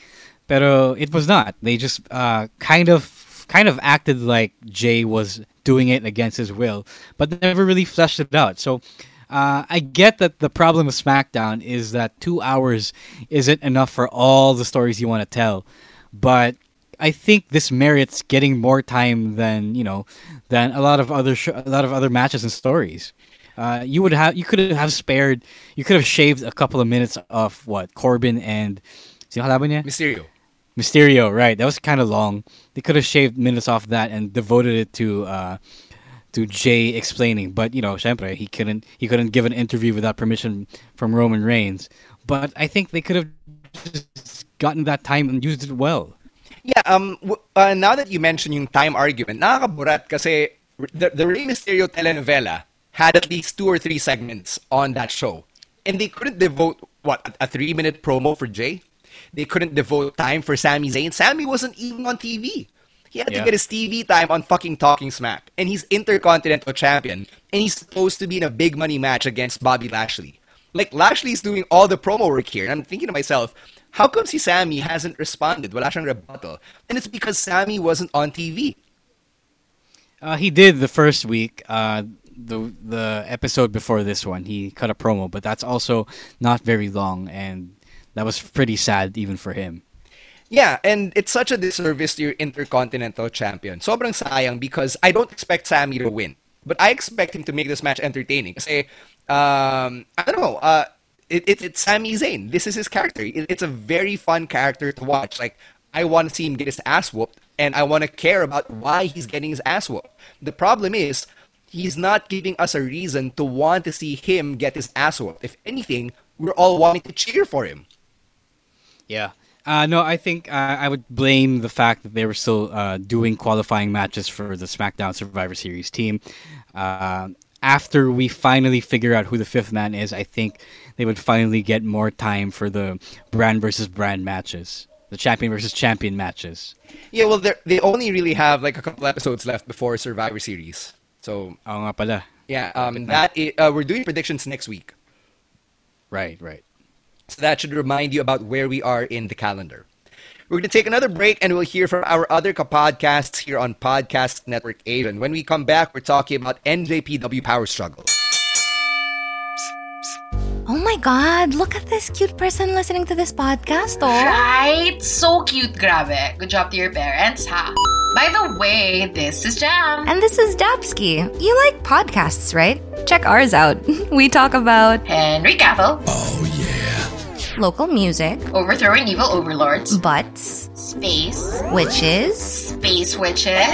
Pero it was not. They just uh, kind of kind of acted like Jey was doing it against his will, but never really fleshed it out. So uh, I get that the problem with SmackDown is that two hours isn't enough for all the stories you want to tell, but I think this merits getting more time than you know than a lot of other sh- a lot of other matches and stories. Uh, you would have you could have spared you could have shaved a couple of minutes off what Corbin and Mysterio. Mysterio, right? That was kind of long. They could have shaved minutes off that and devoted it to uh, to Jey explaining. But you know, syempre, he couldn't he couldn't give an interview without permission from Roman Reigns. But I think they could have just gotten that time and used it well. Yeah, um, uh, now that you mention yung time argument, nakakaburat kasi the, the Rey Mysterio telenovela had at least two or three segments on that show. And they couldn't devote, what, a three minute promo for Jey? They couldn't devote time for Sami Zayn. Sami wasn't even on TV. He had yeah. to get his TV time on fucking Talking Smack. And he's Intercontinental Champion. And he's supposed to be in a big money match against Bobby Lashley. Like, Lashley's doing all the promo work here. And I'm thinking to myself, how come si Sami hasn't responded? Wala siyang rebuttal. And it's because Sami wasn't on TV. Uh, he did the first week. Uh, the the episode before this one, he cut a promo, but that's also not very long, and that was pretty sad even for him. Yeah, and it's such a disservice to your Intercontinental Champion. Sobrang sayang because I don't expect Sami to win. But I expect him to make this match entertaining. Kasi, um, I don't know, uh, it, it, it's Sami Zayn. This is his character. It, it's a very fun character to watch. Like, I want to see him get his ass whooped, and I want to care about why he's getting his ass whooped. The problem is, he's not giving us a reason to want to see him get his ass whooped. If anything, we're all wanting to cheer for him. Yeah. Uh, no, I think uh, I would blame the fact that they were still uh, doing qualifying matches for the SmackDown Survivor Series team. Uh, after we finally figure out who the fifth man is, I think they would finally get more time for the brand versus brand matches, the champion versus champion matches. Yeah, well, they only really have like a couple episodes left before Survivor Series. So, Oo nga pala. Yeah, um, that uh, we're doing predictions next week. Right, right. So that should remind you about where we are in the calendar. We're going to take another break and we'll hear from our other podcasts here on Podcast Network Asia. And when we come back, we're talking about NJPW Power Struggle. Oh my God, look at this cute person listening to this podcast, oh. Right? So cute, grabe. Good job to your parents, ha? By the way, this is Jam. And this is Dabsky. You like podcasts, right? Check ours out. we talk about Henry Cavill. Oh, yeah. Local music. Overthrowing evil overlords. Butts. Space. Witches. Space witches.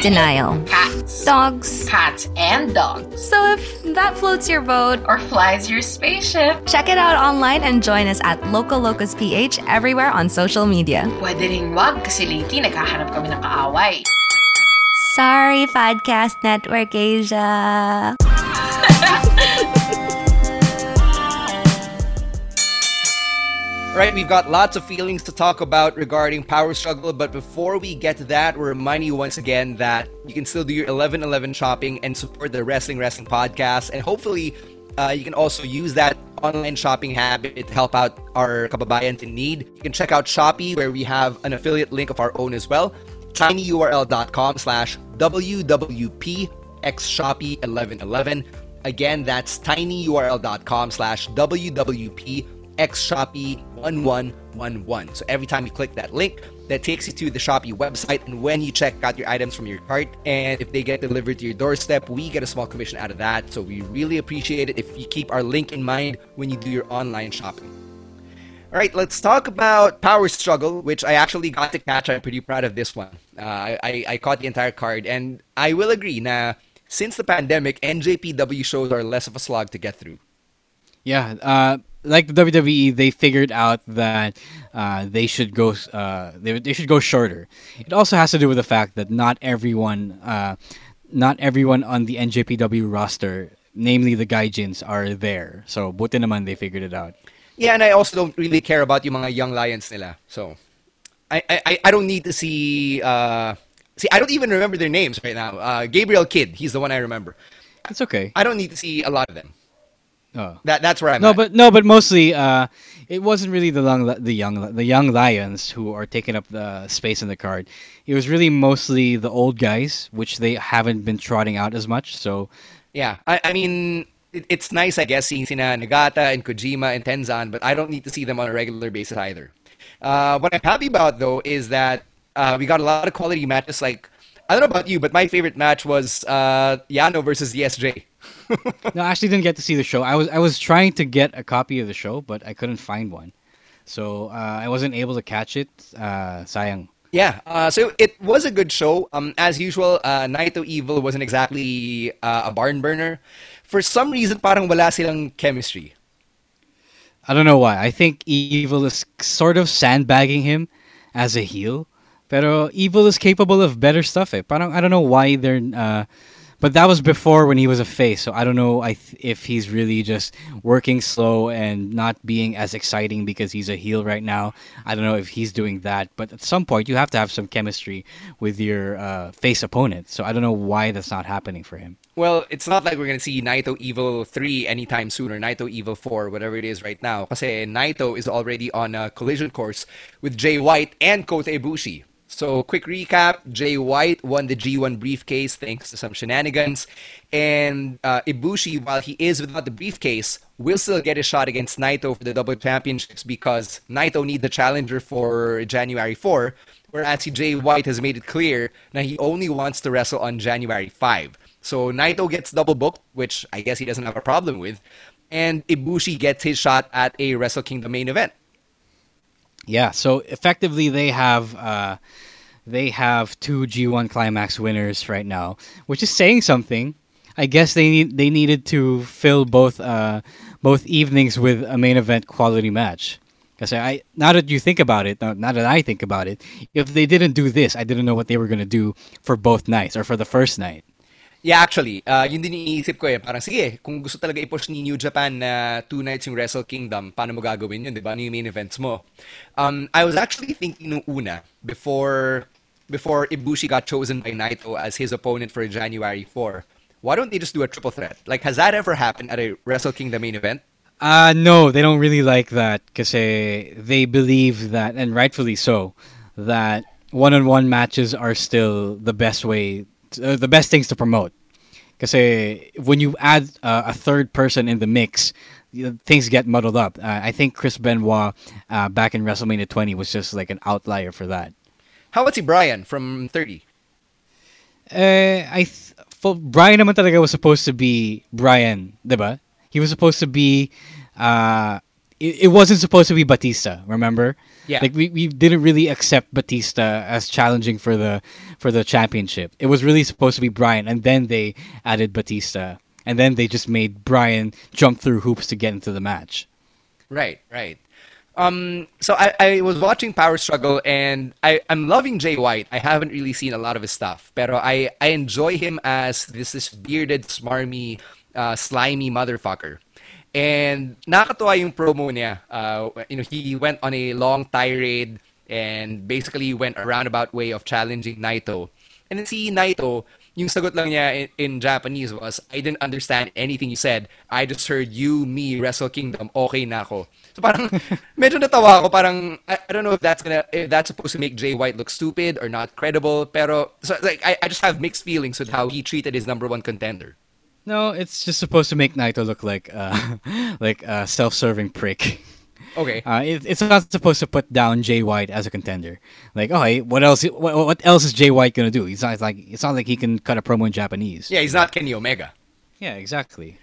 Denial. Cats. Dogs. Cats and dogs. So if that floats your boat or flies your spaceship, check it out online and join us at Local Locus PH everywhere on social media. Pwede wag kasi lately naghahanap kami ng kaaway. Sorry, Podcast Network Asia. Right, we've got lots of feelings to talk about regarding Power Struggle, but before we get to that, we're reminding you once again that you can still do your 1111 shopping and support the Wrestling Wrestling podcast, and hopefully uh, you can also use that online shopping habit to help out our kababayan in need. You can check out Shopee, where we have an affiliate link of our own as well, tinyurl.com slash WWPXShopee1111. Again, that's tinyurl.com slash WWP X Shopee 1111. So every time you click that link, that takes you to the Shopee website. And when you check out your items from your cart, and if they get delivered to your doorstep, we get a small commission out of that. So we really appreciate it if you keep our link in mind when you do your online shopping. All right, let's talk about Power Struggle, which I actually got to catch. I'm pretty proud of this one. Uh, I, I caught the entire card, and I will agree. Now, since the pandemic, NJPW shows are less of a slog to get through. Yeah, uh, like the WWE, they figured out that uh, they should go uh, they, they should go shorter. It also has to do with the fact that not everyone uh, not everyone on the NJPW roster, namely the Gaijins, are there. So buti naman they figured it out. Yeah, and I also don't really care about yung mga young lions nila. So I I, I don't need to see uh, see I don't even remember their names right now. Uh, Gabriel Kidd, he's the one I remember. It's okay. I don't need to see a lot of them. Oh. That that's where I'm no, at. but no, but mostly uh, it wasn't really the young the young the young lions who are taking up the space in the card. It was really mostly the old guys, which they haven't been trotting out as much. So yeah, I, I mean it, it's nice, I guess, seeing sina Nagata and Kojima and Tenzan, but I don't need to see them on a regular basis either. Uh, what I'm happy about though is that uh, we got a lot of quality matches. Like I don't know about you, but my favorite match was uh, Yano versus ZSJ. no, I actually didn't get to see the show. I was I was trying to get a copy of the show, but I couldn't find one, so uh, I wasn't able to catch it. Uh, sayang. Yeah, uh, so it was a good show. Um, as usual, uh, Naito Evil wasn't exactly uh, a barn burner. For some reason, parang wala silang chemistry. I don't know why. I think Evil is sort of sandbagging him as a heel. Pero Evil is capable of better stuff. Eh. Parang I don't know why they're uh, but that was before when he was a face, so I don't know if he's really just working slow and not being as exciting because he's a heel right now. I don't know if he's doing that, but at some point you have to have some chemistry with your uh, face opponent. So I don't know why that's not happening for him. Well, it's not like we're gonna see Naito Evil 3 anytime soon or Naito Evil 4, whatever it is right now. Because Naito is already on a collision course with Jay White and Kota Ibushi. So, quick recap Jay White won the G1 briefcase thanks to some shenanigans. And uh, Ibushi, while he is without the briefcase, will still get a shot against Naito for the double championships because Naito needs the challenger for January 4. Whereas Jay White has made it clear that he only wants to wrestle on January 5. So Naito gets double booked, which I guess he doesn't have a problem with. And Ibushi gets his shot at a Wrestle Kingdom main event. Yeah, so effectively they have uh, they have two G1 Climax winners right now, which is saying something. I guess they need they needed to fill both uh, both evenings with a main event quality match. Because I now that you think about it, now, that I think about it, if they didn't do this, I didn't know what they were gonna do for both nights or for the first night. Yeah, actually, uh, yun din iniisip ko eh. Parang, sige, kung gusto talaga i-push ni New Japan na two nights yung Wrestle Kingdom, paano mo gagawin yun, di ba? Ano yung main events mo? Um, I was actually thinking nung una, before, before Ibushi got chosen by Naito as his opponent for January 4, why don't they just do a triple threat? Like, has that ever happened at a Wrestle Kingdom main event? Uh, no, they don't really like that because they believe that, and rightfully so, that one-on-one matches are still the best way uh, the best things to promote. Because when you add uh, a third person in the mix, things get muddled up. Uh, I think Chris Benoit uh, back in WrestleMania 20 was just like an outlier for that. How about si Bryan from 30? Uh, I th- for Bryan naman talaga was supposed to be Bryan, diba? He was supposed to be. Uh, it, it wasn't supposed to be Batista. Remember? Yeah. Like we, we didn't really accept Batista as challenging for the for the championship. It was really supposed to be Bryan, and then they added Batista, and then they just made Bryan jump through hoops to get into the match. Right, right. Um, so I, I was watching Power Struggle, and I, I'm loving Jay White. I haven't really seen a lot of his stuff, pero I, I enjoy him as this this bearded, smarmy, uh, slimy motherfucker. And nakakatuwa yung promo niya. Uh, you know, he went on a long tirade and basically went a roundabout way of challenging Naito. And then si Naito, yung sagot lang niya in, in, Japanese was, I didn't understand anything you said. I just heard you, me, Wrestle Kingdom, okay na ako. So parang, medyo natawa ako. Parang, I, I, don't know if that's gonna, if that's supposed to make Jay White look stupid or not credible. Pero, so, like, I, I just have mixed feelings with how he treated his number one contender. No, it's just supposed to make Naito look like uh, like a self-serving prick. Okay. Uh, it, it's not supposed to put down Jay White as a contender. Like, oh, hey, what else? What, what else is Jay White gonna do? He's not like it's not like he can cut a promo in Japanese. Yeah, he's not Kenny Omega. Yeah, exactly.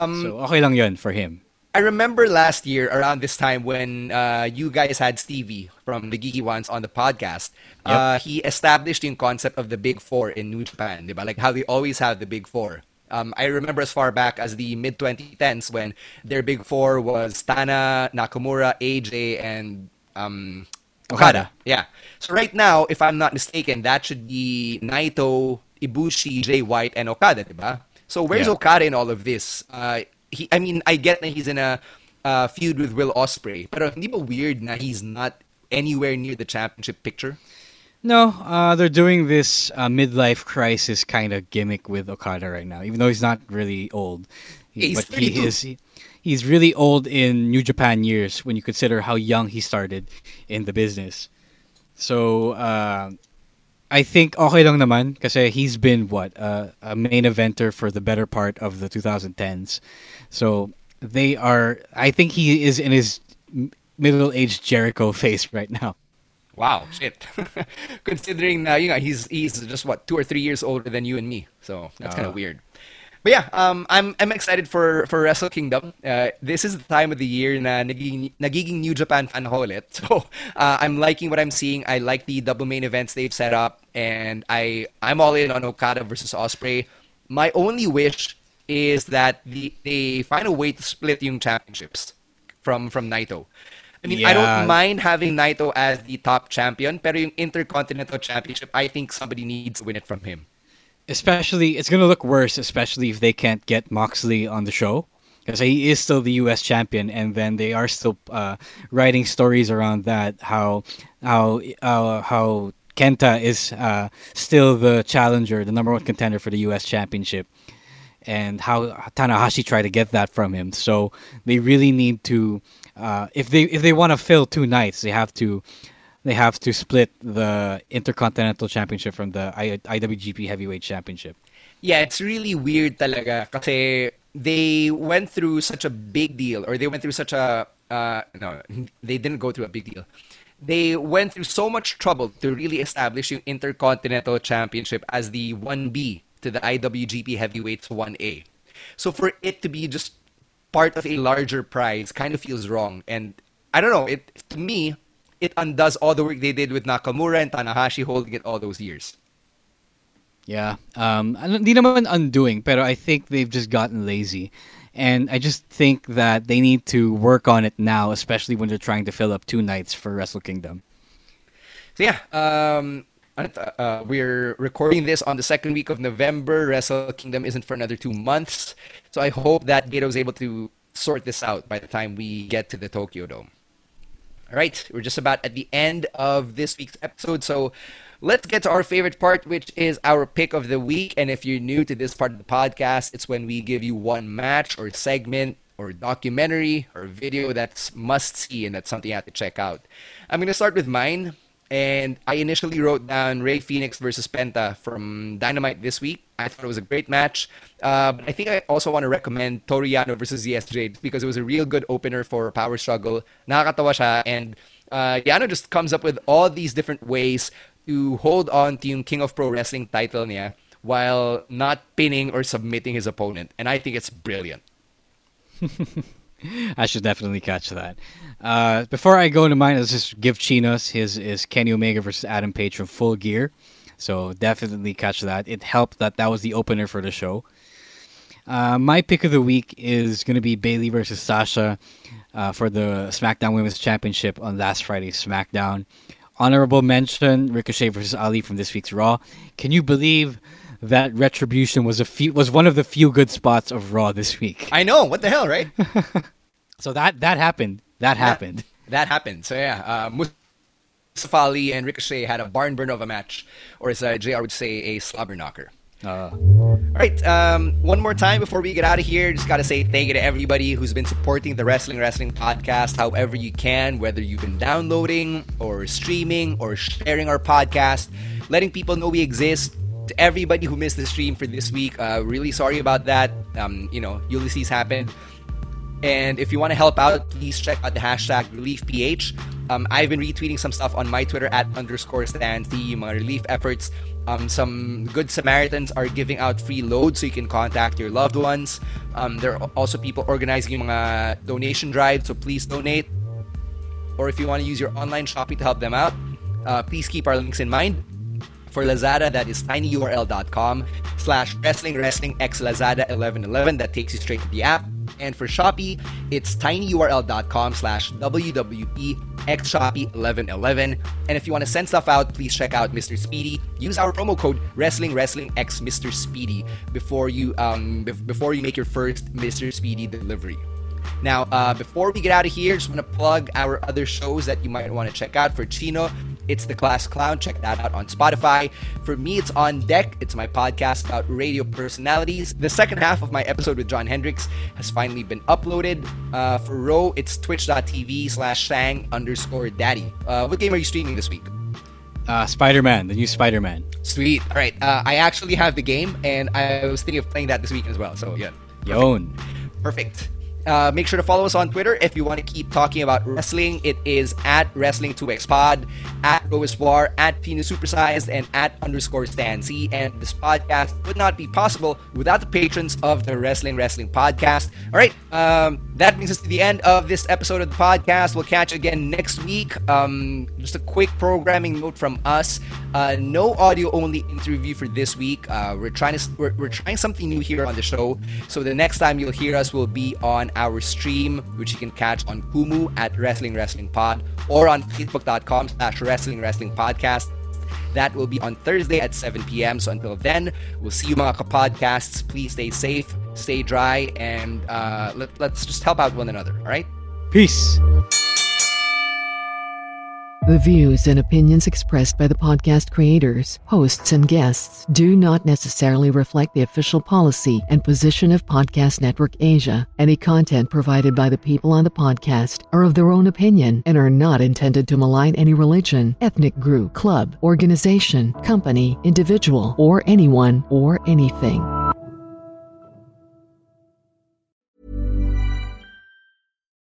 Um, so okay lang yun for him. I remember last year around this time when uh, you guys had Stevie from the Geeky Ones on the podcast. Yep. Uh, he established the concept of the Big Four in New Japan, diba? like how they always have the Big Four. Um, I remember as far back as the mid 2010s when their Big Four was Tana, Nakamura, AJ, and um, Okada. Yeah. So right now, if I'm not mistaken, that should be Naito, Ibushi, Jay White, and Okada, diba? So where's Yeah. Okada in all of this? Uh, he, I mean, I get that he's in a uh, feud with Will Ospreay, pero hindi ba weird na he's not anywhere near the championship picture? No, uh, they're doing this uh, midlife crisis kind of gimmick with Okada right now, even though he's not really old. Yeah, he's but he is. He, he's really old in New Japan years when you consider how young he started in the business. So uh, I think okay lang naman kasi he's been what uh, a main eventer for the better part of the 2010s. So they are. I think he is in his middle-aged Jericho phase right now. Wow, shit. Considering uh, you know he's he's just what two or three years older than you and me, so that's kind Uh. of weird. But yeah, um, I'm I'm excited for for Wrestle Kingdom. Uh, this is the time of the year na nagiging, nagiging New Japan fan ako ulit. So uh, I'm liking what I'm seeing. I like the double main events they've set up, and I I'm all in on Okada versus Ospreay. My only wish is that the, they find a way to split yung championships from from Naito. I mean, I don't mind having Naito as the top champion, pero yung Intercontinental Championship, I think somebody needs to win it from him. especially it's gonna look worse, especially if they can't get Moxley on the show because he is still the U.S. champion, and then they are still uh, writing stories around that how how uh, how Kenta is uh, still the challenger, the number one contender for the U.S. championship, and how Tanahashi tried to get that from him. So they really need to. Uh, if they if they want to fill two nights, they have to they have to split the Intercontinental Championship from the I- IWGP Heavyweight Championship. Yeah, it's really weird talaga kasi they went through such a big deal or they went through such a uh, no, they didn't go through a big deal. They went through so much trouble to really establish yung Intercontinental Championship as the 1B to the IWGP Heavyweights 1A. So for it to be just part of a larger prize kind of feels wrong and I don't know, it to me it undoes all the work they did with Nakamura and Tanahashi holding it all those years. Yeah. Um, hindi naman undoing, pero I think they've just gotten lazy. And I just think that they need to work on it now, especially when they're trying to fill up two nights for Wrestle Kingdom. So yeah, um, uh, we're recording this on the second week of November. Wrestle Kingdom isn't for another two months, so I hope that Gedo is able to sort this out by the time we get to the Tokyo Dome. All right, we're just about at the end of this week's episode, so let's get to our favorite part, which is our pick of the week. And if you're new to this part of the podcast, it's when we give you one match or segment or documentary or video that's must see and that's something you have to check out. I'm going to start with mine. And I initially wrote down Rey Fenix versus Penta from Dynamite this week. I thought it was a great match. Uh, but I think I also want to recommend Toru Yano versus ZSJ because it was a real good opener for Power Struggle. Nakakatawa siya. And uh, Yano just comes up with all these different ways to hold on to yung King of Pro Wrestling title niya while not pinning or submitting his opponent. And I think it's brilliant. I should definitely catch that. Uh, before I go into mine, let's just give Chinos his is Kenny Omega versus Adam Page from Full Gear. So definitely catch that. It helped that that was the opener for the show. Uh, my pick of the week is going to be Bayley versus Sasha uh, for the SmackDown Women's Championship on last Friday's SmackDown. Honorable mention: Ricochet versus Ali from this week's Raw. Can you believe that Retribution was a few was one of the few good spots of Raw this week? I know. What the hell, right? So that that happened. That happened. That happened. So yeah, uh, Mustafa Ali and Ricochet had a barn burner of a match, or as uh, JR would say, a slobber knocker. Uh, All right, um, one more time before we get out of here, just gotta say thank you to everybody who's been supporting the Wrestling Wrestling podcast however you can, whether you've been downloading or streaming or sharing our podcast, letting people know we exist. To everybody who missed the stream for this week, uh, really sorry about that. Um, you know, Ulysses happened. And if you want to help out, please check out the hashtag ReliefPH. Um, I've been retweeting some stuff on my Twitter at underscore Stancy, mga relief efforts. Um, some good Samaritans are giving out free loads so you can contact your loved ones. Um, there are also people organizing mga donation drives, so please donate. Or if you want to use your online shopping to help them out, uh, please keep our links in mind. For Lazada, that is tinyurl.com slash wrestling wrestling x Lazada 1111. That takes you straight to the app. And for Shopee, it's tinyurl.com slash WWP x Shopee 1111. And if you want to send stuff out, please check out Mr. Speedy. Use our promo code Wrestling Wrestling X Mr. Speedy before you um before you make your first Mr. Speedy delivery. Now, uh, before we get out of here, just want to plug our other shows that you might want to check out. For Chino, it's The Class Clown. Check that out on Spotify. For me, it's On Deck. It's my podcast about radio personalities. The second half of my episode with John Hendricks has finally been uploaded. Uh, for Ro, it's twitch.tv slash sang underscore daddy. Uh, what game are you streaming this week? Uh, Spider Man, the new Spider Man. Sweet. All right. Uh, I actually have the game, and I was thinking of playing that this week as well. So, yeah. Yon. Perfect. Uh, make sure to follow us on Twitter if you want to keep talking about wrestling. It is at Wrestling2XPod, at Lois War, at Pina Supersized, and at underscore Stancy. And this podcast would not be possible without the patrons of the Wrestling Wrestling Podcast. All right, um, that brings us to the end of this episode of the podcast. We'll catch you again next week. Um, just a quick programming note from us: uh, no audio-only interview for this week. Uh, we're trying to we're, we're trying something new here on the show. So the next time you'll hear us will be on our stream, which you can catch on Kumu at Wrestling Wrestling Pod or on Facebook.com slash Wrestling Wrestling Podcast. That will be on Thursday at 7 p.m. So until then, we'll see you mga podcasts. Please stay safe, stay dry, and uh, let, let's just help out one another, all right? Peace. The views and opinions expressed by the podcast creators, hosts, and guests do not necessarily reflect the official policy and position of Podcast Network Asia. Any content provided by the people on the podcast are of their own opinion and are not intended to malign any religion, ethnic group, club, organization, company, individual, or anyone or anything.